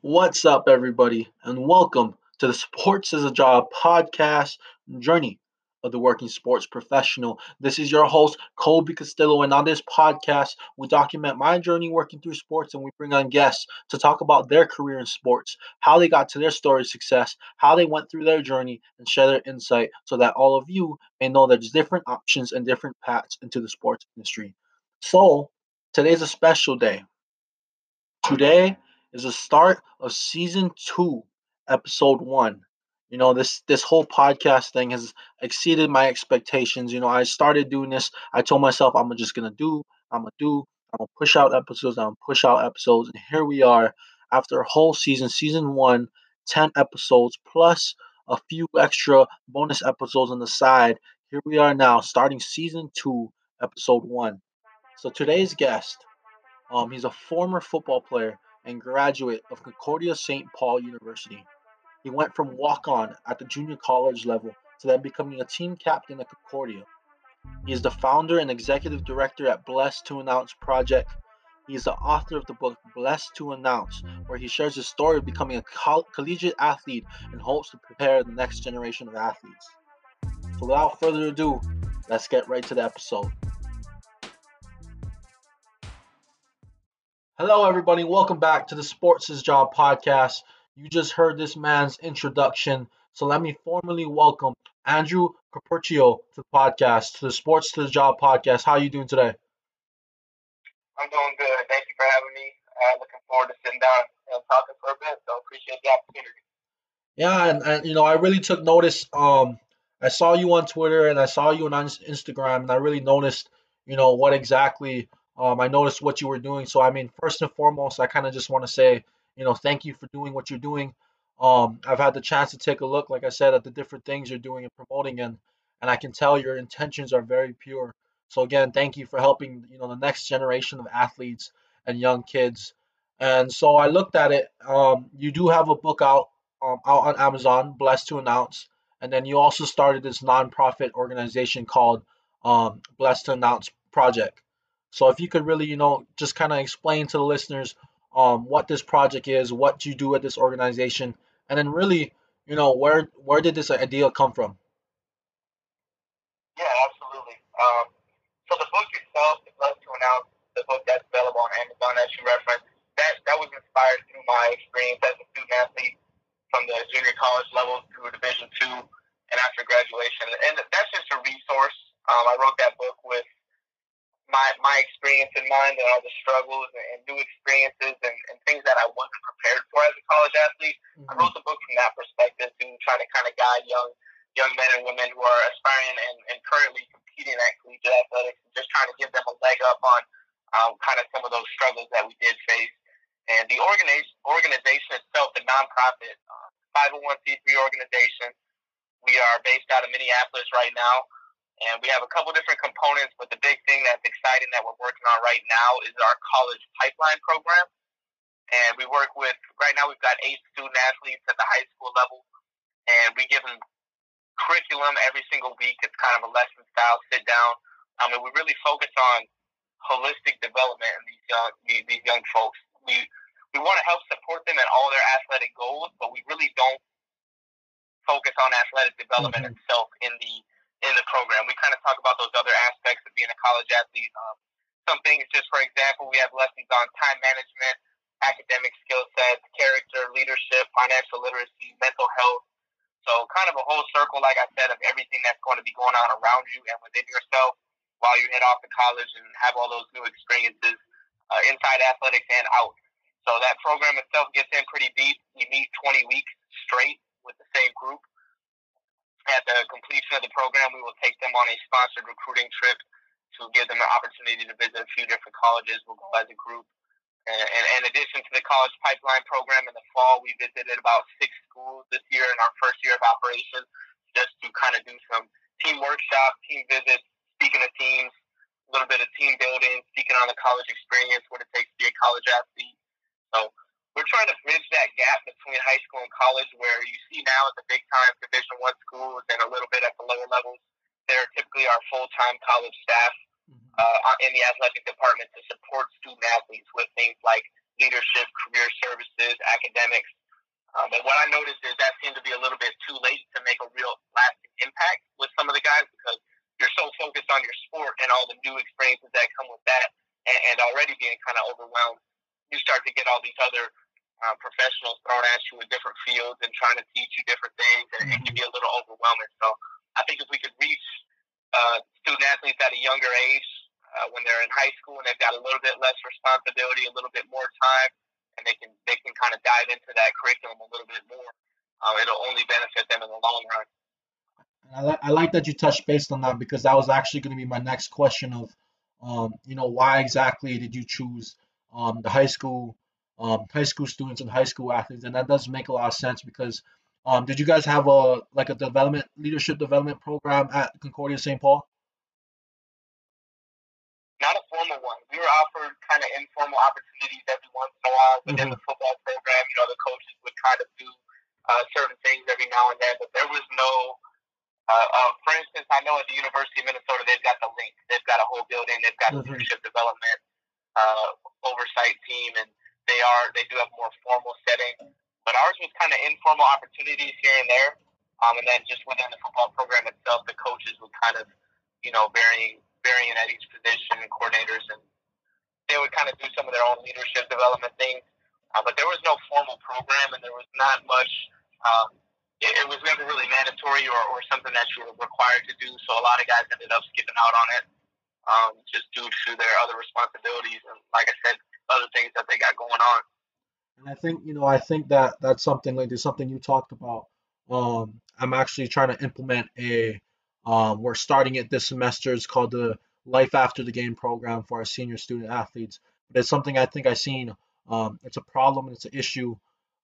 What's up, everybody, and welcome to the Sports as a Job podcast journey of the working sports professional. This is your host, Colby Castillo, and on this podcast, we document my journey working through sports and we bring on guests to talk about their career in sports, how they got to their story of success, how they went through their journey, and share their insight so that all of you may know there's different options and different paths into the sports industry. So, today's a special day. Today, is the start of season two, episode one. You know, this this whole podcast thing has exceeded my expectations. You know, I started doing this. I told myself I'm just gonna do, I'm gonna do, I'm gonna push out episodes, I'm gonna push out episodes, and here we are after a whole season, season one, 10 episodes plus a few extra bonus episodes on the side. Here we are now, starting season two, episode one. So today's guest, um, he's a former football player and graduate of Concordia St. Paul University. He went from walk on at the junior college level to then becoming a team captain at Concordia. He is the founder and executive director at Blessed to Announce Project. He is the author of the book Blessed to Announce, where he shares his story of becoming a coll- collegiate athlete and hopes to prepare the next generation of athletes. So, without further ado, let's get right to the episode. Hello, everybody. Welcome back to the Sports is Job podcast. You just heard this man's introduction. So let me formally welcome Andrew Capercio to the podcast, to the Sports to the Job podcast. How are you doing today? I'm doing good. Thank you for having me. Uh, looking forward to sitting down and talking for a bit. So appreciate the opportunity. Yeah, and, and you know, I really took notice. Um, I saw you on Twitter and I saw you on Instagram, and I really noticed, you know, what exactly um, I noticed what you were doing. So, I mean, first and foremost, I kind of just want to say, you know, thank you for doing what you're doing. Um, I've had the chance to take a look, like I said, at the different things you're doing and promoting, and and I can tell your intentions are very pure. So again, thank you for helping, you know, the next generation of athletes and young kids. And so I looked at it. Um, you do have a book out um, out on Amazon, blessed to announce, and then you also started this nonprofit organization called um, Blessed to Announce Project. So if you could really, you know, just kind of explain to the listeners um, what this project is, what you do at this organization, and then really, you know, where where did this idea come from? Yeah, absolutely. Um, so the book itself, is Blessed to Announce, the book that's available on Amazon as you referenced, that that was inspired through my experience as a student athlete from the junior college level through Division two and after graduation, and that's just a resource. Um, I wrote that book with my my experience in mind and all the struggles and, and new experiences and, and things that I wasn't prepared for as a college athlete. Mm-hmm. I wrote the book from that perspective to try to kind of guide young young men and women who are aspiring and, and currently competing at collegiate athletics and just trying to give them a leg up on um, kind of some of those struggles that we did face. And the organization, organization itself, the nonprofit, uh, 501c3 organization, we are based out of Minneapolis right now. And we have a couple different components, but the big thing that's exciting that we're working on right now is our college pipeline program. And we work with, right now we've got eight student athletes at the high school level, and we give them curriculum every single week. It's kind of a lesson style sit down. I mean, we really focus on holistic development in these young, these young folks. We, we want to help support them in all their athletic goals, but we really don't focus on athletic development mm-hmm. itself in the in the program. We kind of talk about those other aspects of being a college athlete. Um, some things, just for example, we have lessons on time management, academic skill sets, character, leadership, financial literacy, mental health. So kind of a whole circle, like I said, of everything that's going to be going on around you and within yourself while you head off to college and have all those new experiences uh, inside athletics and out. So that program itself gets in pretty deep. We meet 20 weeks straight with the same group at the completion of the program, we will take them on a sponsored recruiting trip to give them an opportunity to visit a few different colleges. We'll go as a group. And, in addition to the college pipeline program in the fall, we visited about six schools this year in our first year of operation just to kind of do some team workshops, team visits, speaking of teams, a little bit of team building, speaking on the college experience, what it takes to be a college athlete. So we're trying to bridge that gap between high school and college where you see now at the big time division one schools and a little bit at the lower levels there are typically our full-time college staff. Uh, in the athletic department to support student athletes with things like leadership career services academics. Um, but what I noticed is that seemed to be a little bit too late to make a real lasting impact with some of the guys because you're so focused on your sport and all the new experiences that come with that, and, and already being kind of overwhelmed. You start to get all these other um, professionals thrown at you in different fields and trying to teach you different things, and it can be a little overwhelming. So I think if we could reach uh, student athletes at a younger age, uh, when they're in high school and they've got a little bit less responsibility, a little bit more time, and they can they can kind of dive into that curriculum a little bit more. Uh, it'll only benefit them in the long run. I, li- I like that you touched based on that because that was actually going to be my next question of, um, you know, why exactly did you choose um, the high school, um, high school students and high school athletes, and that does make a lot of sense because, um, did you guys have a like a development leadership development program at Concordia St. Paul? Not a formal one. We were offered kind of informal opportunities every once in a while within Mhm. the football program. You know, the coaches would kind of do uh, certain things every now and then, but there was no. Uh, uh, for instance, I know at the University of Minnesota they've got the link. They've got a whole building. They've got a Mhm. leadership development uh, oversight team, and they are they do have more formal setting. But ours was kind of informal opportunities here and there, um, and then just within the football program itself, the coaches would kind of, you know, varying varying at each position and coordinators, and they would kind of do some of their own leadership development things. Uh, but there was no formal program, and there was not much. Um, it, it was never really mandatory or, or something that you were required to do. So a lot of guys ended up skipping out on it, um, just due to their other responsibilities and, like I said, other things that they got going on. And I think, you know, I think that that's something like there's something you talked about. Um, I'm actually trying to implement a, um, we're starting it this semester. It's called the Life After the Game program for our senior student athletes. But it's something I think I've seen. Um, it's a problem it's an issue.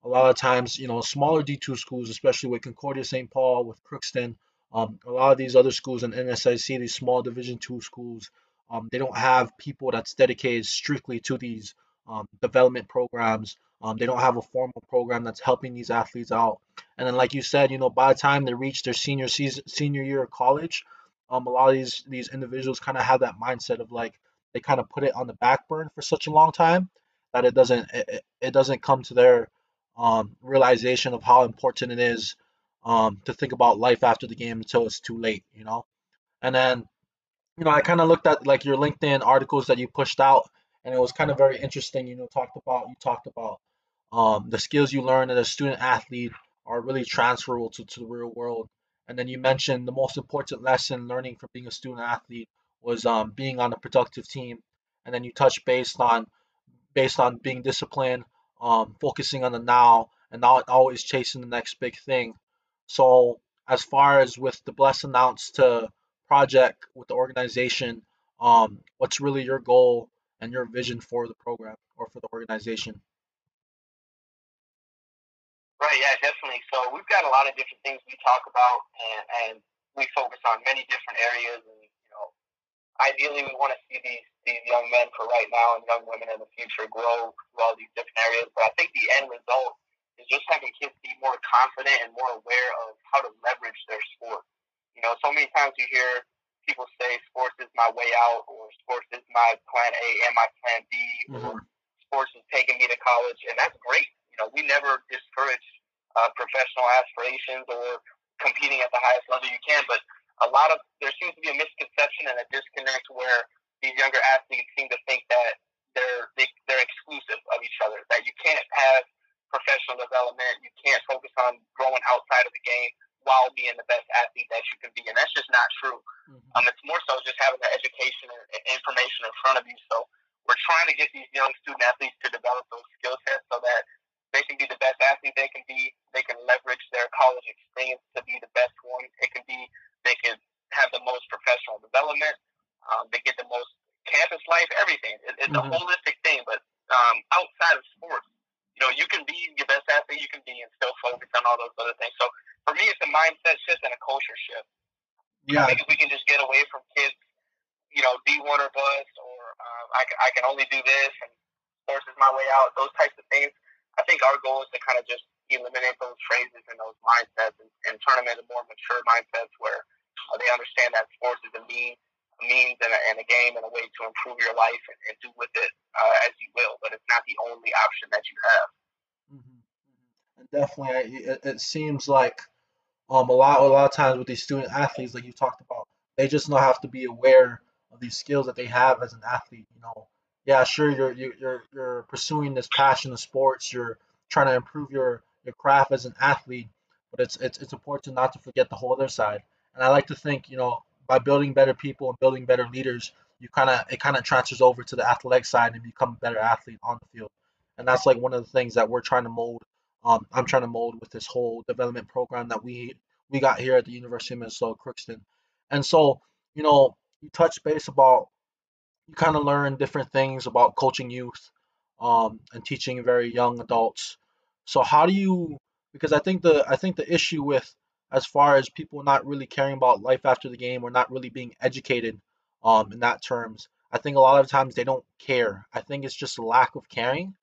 A lot of times, you know, smaller D2 schools, especially with Concordia St. Paul, with Crookston, um, a lot of these other schools in NSIC, these small Division two schools, um, they don't have people that's dedicated strictly to these um, development programs. Um, they don't have a formal program that's helping these athletes out. And then, like you said, you know, by the time they reach their senior season, senior year of college, um, a lot of these these individuals kind of have that mindset of like they kind of put it on the back burner for such a long time that it doesn't it, it- it doesn't come to their um, realization of how important it is um, to think about life after the game until it's too late, you know. And then you know, I kind of looked at like your LinkedIn articles that you pushed out, and it was kind of very interesting. You know, talked about you talked about um, the skills you learn as a student athlete are really transferable to, to the real world. And then you mentioned the most important lesson learning from being a student athlete was um, being on a productive team. And then you touched based on based on being disciplined, um, focusing on the now, and not always chasing the next big thing. So as far as with the Bless Announce to project with the organization, um, what's really your goal and your vision for the program or for the organization? Right, yeah, definitely. So we've got a lot of different things we talk about, and, and we focus on many different areas. And you know, ideally, we want to see these these young men for right now and young women in the future grow through all these different areas. But I think the end result is just having kids be more confident and more aware of how to leverage their sport. You know, so many times you hear people say sports is my way out, or sports is my plan A and my plan B, or mm-hmm. sports is taking me to college, and that's great. You know, we never discourage uh, professional aspirations or competing at the highest level you can, but a lot of there seems to be a misconception and a disconnect where these younger athletes seem to think that they're they, they're exclusive of each other. That you can't have professional development, you can't focus on growing outside of the game while being the best athlete that you can be, and that's just not true. Mm-hmm. Um, it's more so just having the education and and information in front of you. So we're trying to get these young student athletes to develop those skill sets so that they can be the best athlete they can be. They can leverage their college experience to be the best one. It can be they can have the most professional development. Um, they get the most campus life, everything. It, it's Mhm. a holistic thing. But um, outside of sports, you know, you can be your best athlete you can be and still focus on all those other things. So for me, it's a mindset shift and a culture shift. I Yeah, think if we can just get away from kids, you know, D one or bust, or um, I, can, I can only do this, and sports is my way out. Those types of things. I to kind of just eliminate those phrases and those mindsets, and, and turn them into more mature mindsets where uh, they understand that sports is a mean, a means and a, and a game and a way to improve your life and, and do with it uh, as you will. But it's not the only option that you have. Mhm. and definitely it, it seems like um a lot a lot of times with these student athletes, like you talked about, they just not have to be aware of these skills that they have as an athlete. You know, yeah, sure, you're you're you're pursuing this passion of sports. You're trying to improve your your craft as an athlete, but it's it's it's important not to forget the whole other side. And I like to think, you know, by building better people and building better leaders, you kind of it kind of transfers over to the athletic side and become a better athlete on the field. And that's like one of the things that we're trying to mold. Um, I'm trying to mold with this whole development program that we we got here at the University of Minnesota Crookston. And so, you know, you touch base about you kind of learn different things about coaching youth um, and teaching very young adults. So how do you? Because I think the I think the issue with as far as people not really caring about life after the game or not really being educated um, in that terms, I think a lot of times they don't care. I think it's just a lack of caring,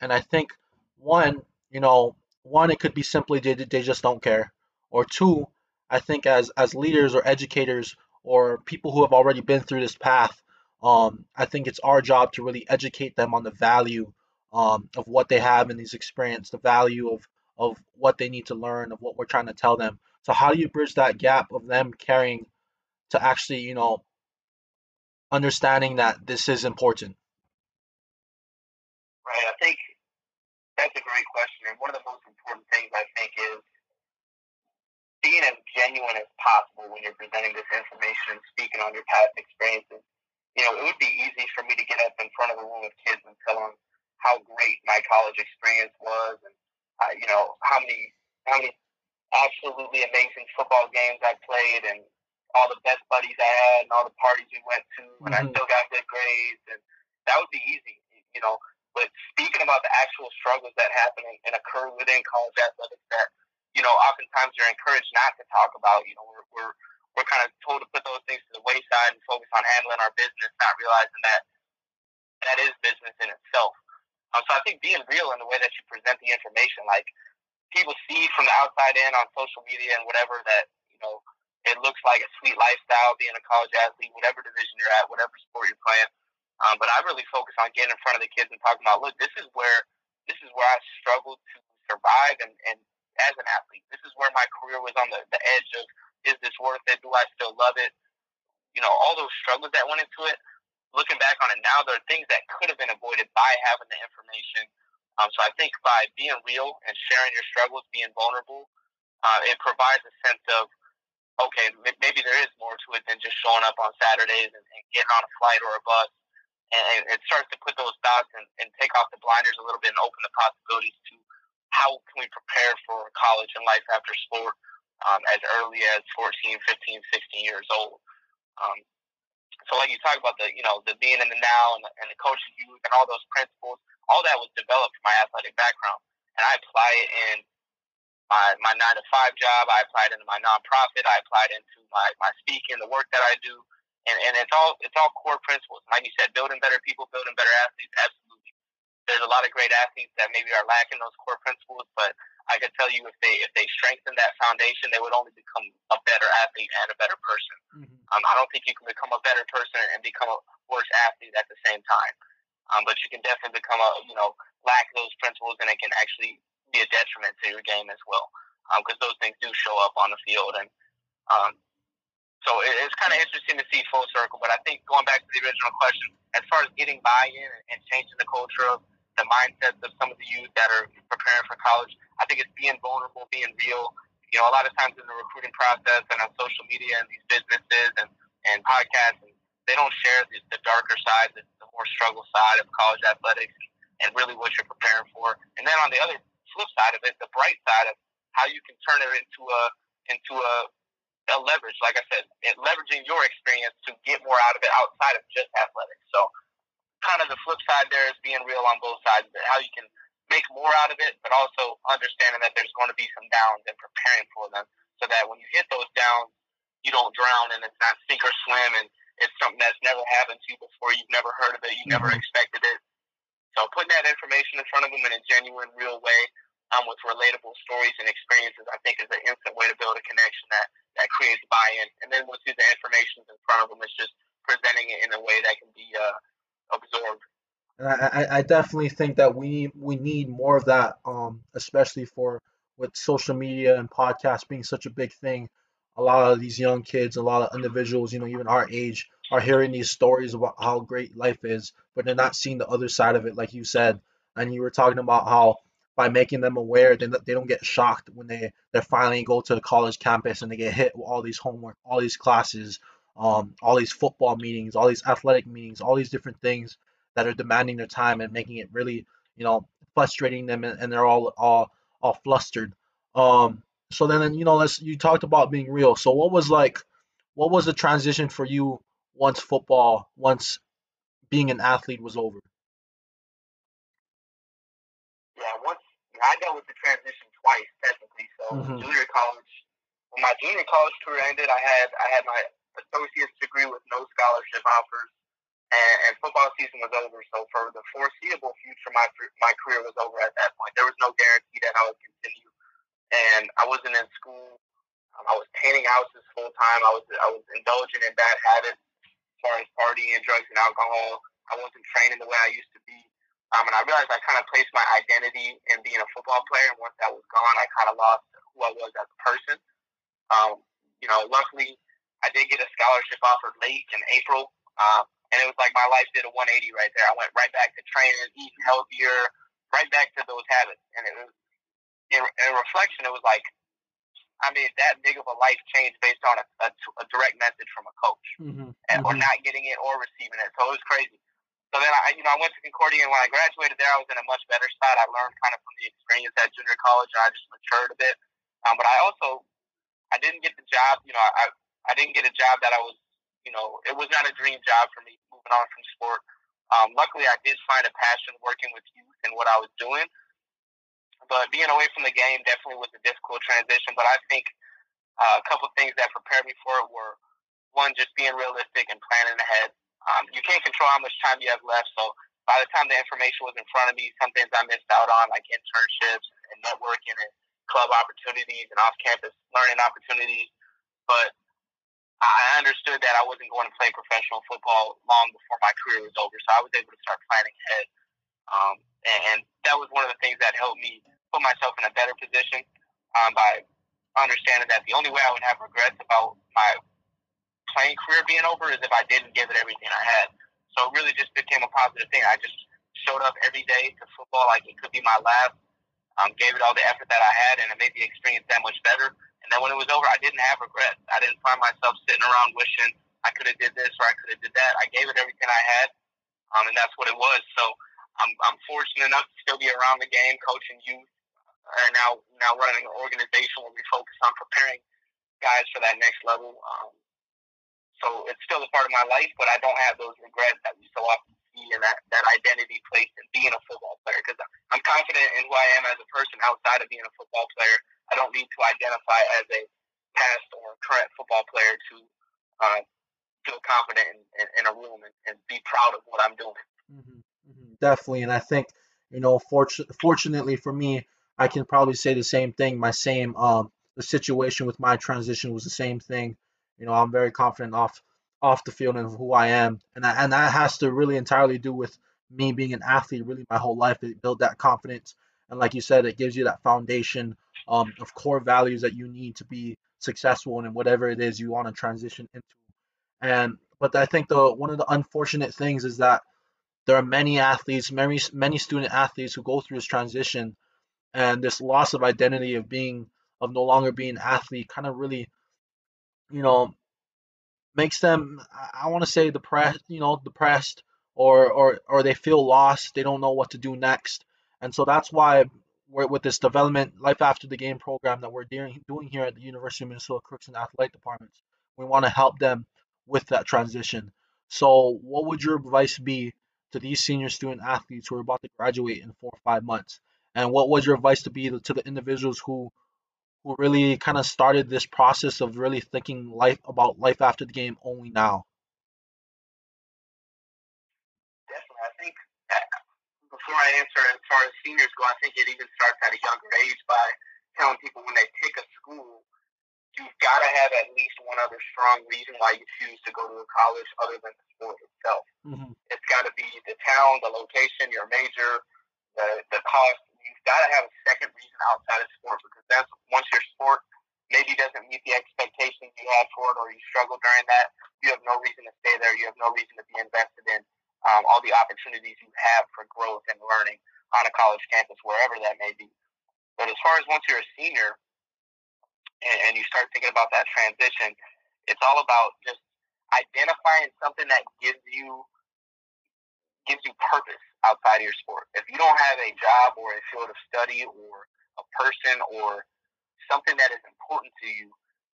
and I think one, you know, one it could be simply they, they just don't care, or two, I think as as leaders or educators or people who have already been through this path, um, I think it's our job to really educate them on the value um, of what they have in these experience, the value of of what they need to learn, of what we're trying to tell them. So how do you bridge that gap of them caring to actually, you know, understanding that this is important? Right. I think that's a great question. And one of the most important things I think is being as genuine as possible when you're presenting this information and speaking on your past experiences you know, it would be easy for me to get up in front of a room of kids and tell them how great my college experience was, and uh, you know how many how many absolutely amazing football games I played, and all the best buddies I had, and all the parties we went to, and mm-hmm. I still got good grades, and that would be easy, you know. But speaking about the actual struggles that happen and, and occur within college athletics, that you know, oftentimes you're encouraged not to talk about. You know, we're, we're we're kind of told to put those things to the wayside and focus on handling our business, not realizing that that is business in itself. Um, so I think being real in the way that you present the information, like people see from the outside in on social media and whatever that you know it looks like a sweet lifestyle being a college athlete, whatever division you're at, whatever sport you're playing. Um, but I really focus on getting in front of the kids and talking about, look, this is where this is where I struggled to survive and, and as an athlete. This is where my career was on the, the edge of is this worth it? Do I still love it? You know, all those struggles that went into it. Looking back on it now, there are things that could have been avoided by having the information. Um, so I think by being real and sharing your struggles, being vulnerable, uh, it provides a sense of okay, maybe there is more to it than just showing up on Saturdays and, and getting on a flight or a bus. And it starts to put those dots and, and take off the blinders a little bit and open the possibilities to how can we prepare for college and life after sport um, as early as 14, 15, 16 years old. Um, so like you talk about the, you know, the being in the now and the, and the coaching youth and all those principles, all that was developed from my athletic background. And I apply it in my, my nine to five job. I applied into my nonprofit. I applied into my, my speaking, the work that I do. And, and it's all, it's all core principles. Like you said, building better people, building better athletes. Absolutely. There's a lot of great athletes that maybe are lacking those core principles, but I can tell you if they if they strengthen that foundation, they would only become a better athlete and a better person. Mm-hmm. Um, I don't think you can become a better person and become a worse athlete at the same time. Um, but you can definitely become a you know lack those principles, and it can actually be a detriment to your game as well, because um, those things do show up on the field. And um, so it, it's kind of interesting to see full circle. But I think going back to the original question, as far as getting buy-in and changing the culture of the mindsets of some of the youth that are preparing for college. I think it's being vulnerable, being real. You know, a lot of times in the recruiting process and on social media and these businesses and, and podcasts, and they don't share the, the darker side, the, the more struggle side of college athletics and really what you're preparing for. And then on the other flip side of it, the bright side of how you can turn it into a into a, a leverage. Like I said, leveraging your experience to get more out of it outside of just athletics. So kind of the flip side there is being real on both sides, how you can make more out of it, but also understanding that there's going to be some downs and preparing for them so that when you hit those downs, you don't drown and it's not sink or swim and it's something that's never happened to you before. You've never heard of it. You mm-hmm. never expected it. So putting that information in front of them in a genuine, real way um, with relatable stories and experiences, I think is an instant way to build a connection that, that creates buy-in. And then once the information is in front of them, it's just presenting it in a way that can be uh, absorbed And I, I definitely think that we we need more of that, um, especially for with social media and podcasts being such a big thing. A lot of these young kids, a lot of individuals, you know, even our age, are hearing these stories about how great life is, but they're not seeing the other side of it, like you said. And you were talking about how by making them aware, they, they don't get shocked when they they finally go to the college campus and they get hit with all these homework, all these classes, um, all these football meetings, all these athletic meetings, all these different things that are demanding their time and making it really, you know, frustrating them, and, and they're all all all flustered. Um, so then, you know, let's you talked about being real. So what was like, what was the transition for you once football, once being an athlete was over? Yeah, once I dealt with the transition twice technically. So mm-hmm. junior college, when my junior college career ended, I had I had my associate's degree with no scholarship offers and, and football season was over. So for the foreseeable future, my my career was over at that point. There was no guarantee that I would continue, and I wasn't in school. Um, I was painting houses full time. I was I was indulging in bad habits as far as partying, drugs, and alcohol. I wasn't training the way I used to be. Um, and I realized I kind of placed my identity in being a football player. And once that was gone, I kind of lost who I was as a person. Um, you know, luckily, I did get a scholarship offer late in April. Uh, and it was like my life did a 180 right there. I went right back to training, eating healthier, right back to those habits. And it was in, in reflection, it was like, I mean, that big of a life change based on a, a, a direct message from a coach, mm-hmm. and, mm-hmm. or not getting it or receiving it. So it was crazy. So then I, you know, I went to Concordia, and when I graduated there, I was in a much better spot. I learned kind of from the experience at junior college, and I just matured a bit. Um, but I also, I didn't get the job. You know, I, I didn't get a job that I was you know, it was not a dream job for me moving on from sport. Um, luckily, I did find a passion working with youth and what I was doing. But being away from the game definitely was a difficult transition. But I think uh, a couple things that prepared me for it were one, just being realistic and planning ahead. Um, you can't control how much time you have left. So by the time the information was in front of me, some things I missed out on, like internships and networking and club opportunities and off campus learning opportunities. But I understood that I wasn't going to play professional football long before my career was over, so I was able to start planning ahead. Um, and, that was one of the things that helped me put myself in a better position um, by understanding that the only way I would have regrets about my playing career being over is if I didn't give it everything I had. So it really just became a positive thing. I just showed up every day to football like it could be my last, um, gave it all the effort that I had, and it made the experience that much better. And then when it was over, I didn't have regrets. I didn't find myself sitting around wishing I could have did this or I could have did that. I gave it everything I had, um, and that's what it was. So I'm, I'm fortunate enough to still be around the game, coaching youth, and now now running an organization where we focus on preparing guys for that next level. Um, so it's still a part of my life, but I don't have those regrets that we so often see in that, that identity placed in being a football player because I'm confident in who I am as a person outside of being a football player. I don't need to identify as a past or current football player to uh, feel confident in, in, in a room and, and, be proud of what I'm doing. Mm-hmm, mm-hmm. Definitely, and I think you know, fortu- fortunately for me, I can probably say the same thing. My same um, the situation with my transition was the same thing. You know, I'm very confident off off the field and who I am, and I, and that has to really entirely do with me being an athlete. Really, my whole life it built that confidence, and like you said, it gives you that foundation um, of core values that you need to be successful in whatever it is you want to transition into. And but I think the one of the unfortunate things is that there are many athletes, many many student athletes who go through this transition, and this loss of identity of being of no longer being an athlete kind of really, you know, makes them I want to say depressed, you know, depressed or or or they feel lost. They don't know what to do next, and so that's why with this development life after the game program that we're doing doing here at the University of Minnesota Crookston Athletic Departments. We want to help them with that transition. So, what would your advice be to these senior student athletes who are about to graduate in four or five months? And what would your advice to be to the individuals who who really kind of started this process of really thinking life about life after the game only now? Before I answer as far as seniors go, I think it even starts at a younger age by telling people when they pick a school, you've got to have at least one other strong reason why you choose to go to a college other than the sport itself. Mm-hmm. It's got to be the town, the location, your major, the the cost. You've got to have a second reason outside of sport because that's once your sport maybe doesn't meet the expectations you had for it, or you struggle during that, you have no reason to stay there. You have no reason to be invested in um, all the opportunities you have for growth and learning on a college campus, wherever that may be. But as far as once you're a senior and, and you start thinking about that transition, it's all about just identifying something that gives you gives you purpose outside of your sport. If you don't have a job or a field of study or a person or something that is important to you,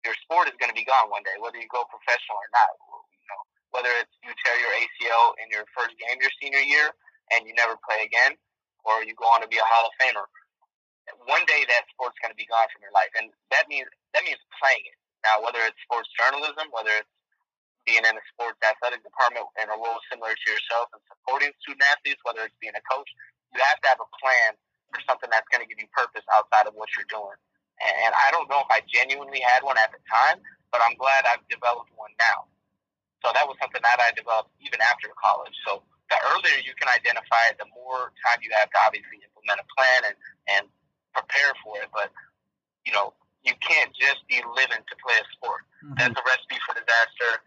your sport is going to be gone one day, whether you go professional or not. Whether it's you tear your ACL in your first game your senior year and you never play again, or you go on to be a Hall of Famer. One day that sport's going to be gone from your life, and that means that means playing it. Now, whether it's sports journalism, whether it's being in a sports athletic department in a role similar to yourself and supporting student athletes, whether it's being a coach, you have to have a plan for something that's going to give you purpose outside of what you're doing. And I don't know if I genuinely had one at the time, but I'm glad I've developed one now. So that was something that I developed even after college. So the earlier you can identify it, the more time you have to obviously implement a plan and, and prepare for it. But, you know, you can't just be living to play a sport. Mm-hmm. That's a recipe for disaster.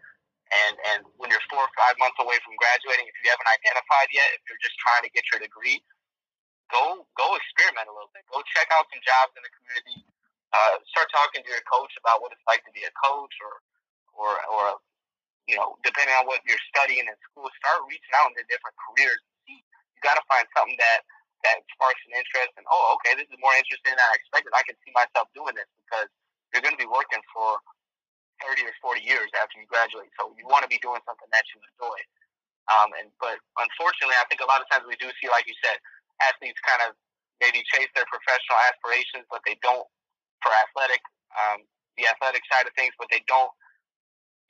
And and when you're four or five months away from graduating, if you haven't identified yet, if you're just trying to get your degree, go go experiment a little bit. Go check out some jobs in the community. Uh, start talking to your coach about what it's like to be a coach, or or or you know, depending on what you're studying in school, start reaching out into different careers. See, you got to find something that that sparks an interest, and oh, okay, this is more interesting than I expected. I can see myself doing this because you're going to be working for 30 or 40 years after you graduate. So you want to be doing something that you enjoy. Um, and but unfortunately, I think a lot of times we do see, like you said, athletes kind of maybe chase their professional aspirations, but they don't for athletic, um, the athletic side of things, but they don't.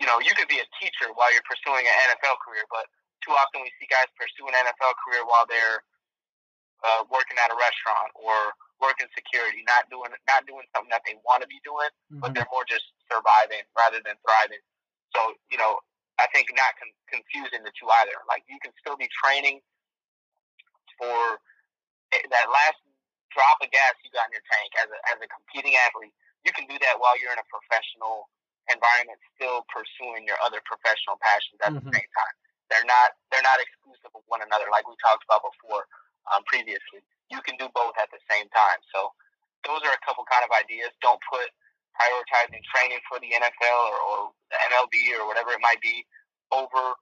You know, you could be a teacher while you're pursuing an NFL career, but too often we see guys pursue an NFL career while they're uh, working at a restaurant or working security, not doing not doing something that they want to be doing, mm-hmm. but they're more just surviving rather than thriving. So you know, I think not con- confusing the two either. Like you can still be training for eh, that last drop of gas you got in your tank as a as a competing athlete. You can do that while you're in a professional environment, still pursuing your other professional passions at mm-hmm. the same time. They're not they're not exclusive of one another, like we talked about before um, previously you can do both at the same time. So those are a couple kind of ideas. Don't put prioritizing training for the NFL or, or the MLB or whatever it might be over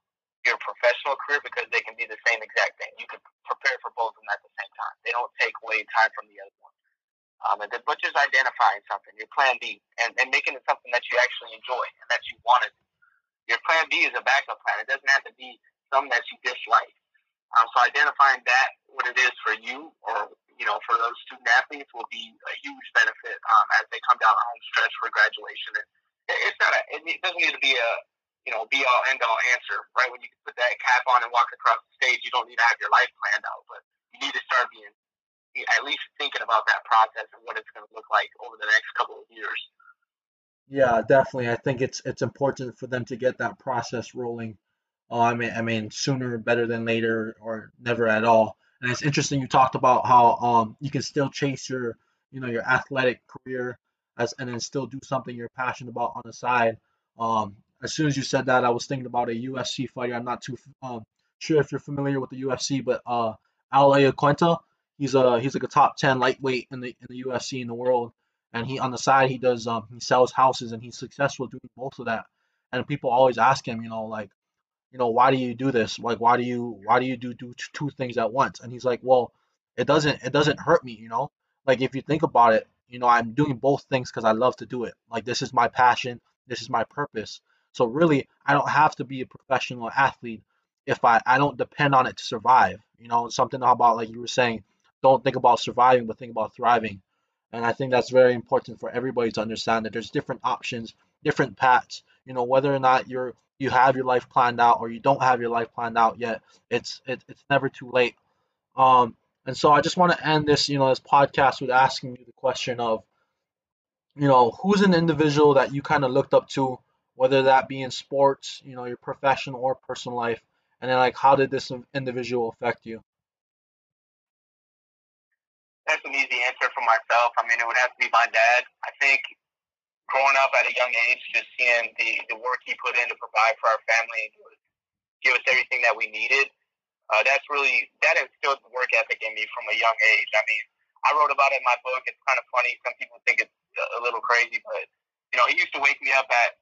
your professional career because they can be the same exact thing. You can prepare for both of them at the same time. They don't take away time from the other one. Um, and then, but just identifying something, your plan B, and, and making it something enjoy and that you want to do. Your plan B is a backup plan. It doesn't have to be something that you dislike. Um, so identifying that, what it is for you, or you know, for those student athletes, will be a huge benefit um, as they come down the home stretch for graduation. And it's not a, it doesn't need to be a, you know, be all end all answer, right? When you put that cap on and walk across the stage, you don't need to have your life planned out, but you need to start being at least thinking about that process and what it's going to look like over the next couple of years. Yeah, definitely. I think it's it's important for them to get that process rolling oh, I mean, I mean, sooner better than later, or never at all. And it's interesting you talked about how um you can still chase your you know your athletic career as and then still do something you're passionate about on the side. Um, as soon as you said that, I was thinking about a UFC fighter. I'm not too um, sure if you're familiar with the UFC, but uh, Al Iaquinta, he's a he's like a top ten lightweight in the in the UFC in the world, and he on the side he does um he sells houses and he's successful doing both of that. And people always ask him, you know, like you know, why do you do this? Like, why do you why do you do do two things at once? And he's like, well, it doesn't it doesn't hurt me, you know. Like if you think about it, you know, I'm doing both things because I love to do it. Like this is my passion, this is my purpose. So really, I don't have to be a professional athlete if I I don't depend on it to survive. You know, something about like you were saying, don't think about surviving, but think about thriving. And I think that's very important for everybody to understand that there's different options, different paths. You know, whether or not you're you have your life planned out or you don't have your life planned out yet, it's it, it's never too late. Um, and so I just want to end this, you know, this podcast with asking you the question of, you know, who's an individual that you kind of looked up to, whether that be in sports, you know, your professional or personal life, and then like how did this individual affect you? For myself. I mean, it would have to be my dad. I think growing up at a young age, just seeing the, the work he put in to provide for our family and give us, everything that we needed, uh, that's really, that instilled the work ethic in me from a young age. I mean, I wrote about it in my book. It's kind of funny. Some people think it's a little crazy, but, you know, he used to wake me up at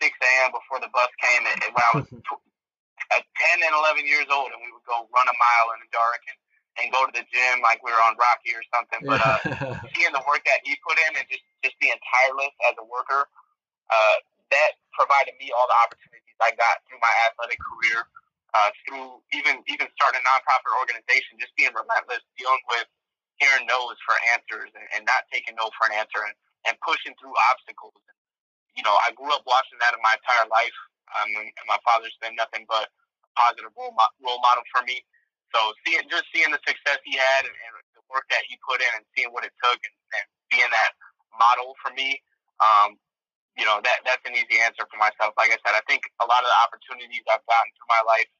6 a.m. before the bus came and when I was at 10 and 11 years old, and we would go run a mile in the dark and and go to the gym like we were on Rocky or something. But uh, seeing the work that he put in and just just being tireless as a worker, uh, that provided me all the opportunities I got through my athletic career, uh, through even even starting a nonprofit organization, just being relentless, dealing with hearing no's for answers and, and not taking no for an answer, and, and pushing through obstacles. You know, I grew up watching that in my entire life. Um, and my father's been nothing but a positive role, role model for me. So seeing just seeing the success he had and, and the work that he put in and seeing what it took and, and being that model for me, um, you know, that that's an easy answer for myself. Like I said, I think a lot of the opportunities I've gotten through my life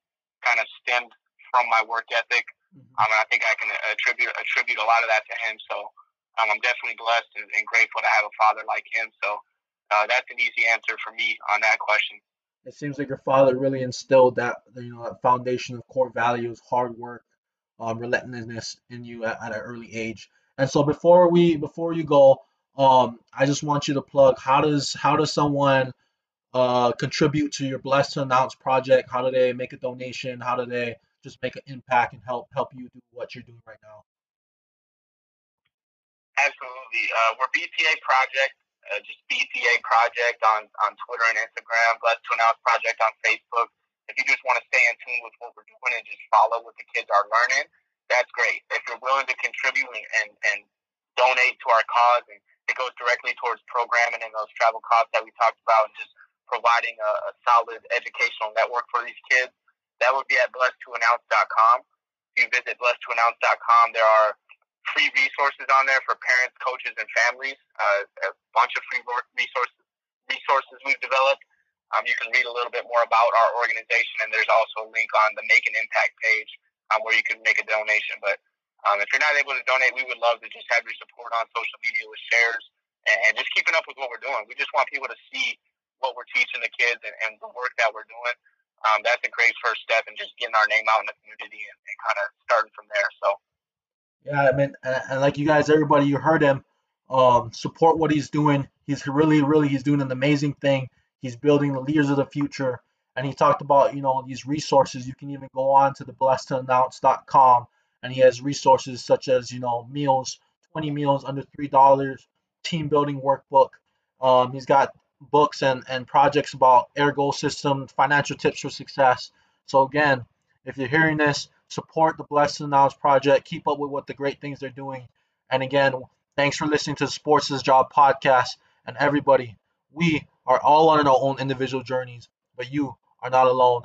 kind of stemmed from my work ethic. Mm-hmm. Um, and I think I can attribute attribute a lot of that to him. So um, I'm definitely blessed and, and grateful to have a father like him. So uh, that's an easy answer for me on that question it seems like your father really instilled that you know that foundation of core values, hard work, um, relentlessness in you at, at, an early age. And so before we before you go, um, I just want you to plug how does how does someone uh, contribute to your Blessed to Announce project? How do they make a donation? How do they just make an impact and help help you do what you're doing right now? Absolutely, uh, we're BTA Project uh, just BTA Project on, on Twitter and Instagram, Blessed to Announce Project on Facebook. If you just want to stay in tune with what we're doing and just follow what the kids are learning, that's great. If you're willing to contribute and, and, and donate to our cause, and it goes directly towards programming and those travel costs that we talked about, and just providing a, a solid educational network for these kids, that would be at blessedtoannounce.com. If you visit blessedtoannounce.com, there are free resources on there for parents, coaches, and families. Uh, a bunch of free resources resources we've developed. Um, you can read a little bit more about our organization, and there's also a link on the Make an Impact page um, where you can make a donation. But um, if you're not able to donate, we would love to just have your support on social media with shares and, and just keeping up with what we're doing. We just want people to see what we're teaching the kids and, and the work that we're doing. Um, that's a great first step in just getting our name out in the community and, and kind of starting from there. So yeah, I mean, and, and like you guys, everybody, you heard him. Um, support what he's doing. He's really, really, he's doing an amazing thing. He's building the leaders of the future. And he talked about, you know, these resources. You can even go on to the blessedtoannounce.com and he has resources such as, you know, meals, 20 meals under $3, team building workbook. Um, he's got books and, and projects about air goal system, financial tips for success. So again, if you're hearing this, support the Blessed Announce Project. Keep up with what the great things they're doing. And again, thanks for listening to the Sports is Job podcast. And everybody, we are all on our own individual journeys, but you are not alone.